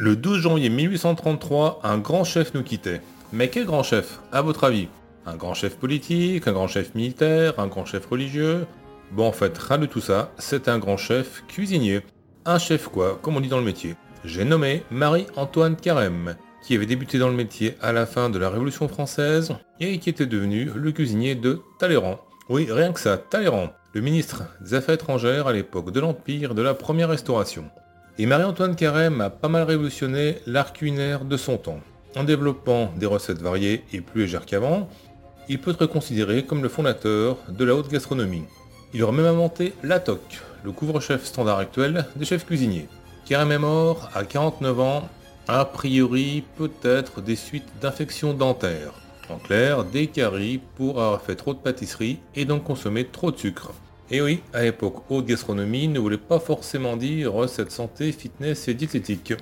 Le 12 janvier 1833, un grand chef nous quittait. Mais quel grand chef, à votre avis? Un grand chef politique, un grand chef militaire, un grand chef religieux? Bon en fait, rien de tout ça, c'est un grand chef cuisinier. Un chef quoi, comme on dit dans le métier? J'ai nommé Marie-Antoine Carême, qui avait débuté dans le métier à la fin de la Révolution française et qui était devenu le cuisinier de Talleyrand. Oui, rien que ça, Talleyrand, le ministre des Affaires étrangères à l'époque de l'Empire de la Première Restauration. Et Marie-Antoine Carême a pas mal révolutionné l'art culinaire de son temps. En développant des recettes variées et plus légères qu'avant, il peut être considéré comme le fondateur de la haute gastronomie. Il aurait même inventé la toque, le couvre-chef standard actuel des chefs cuisiniers. Carême est mort à 49 ans, a priori peut-être des suites d'infections dentaires. En clair, des caries pour avoir fait trop de pâtisserie et donc consommer trop de sucre. Et oui, à l'époque, haute gastronomie ne voulait pas forcément dire recette santé, fitness et diététique.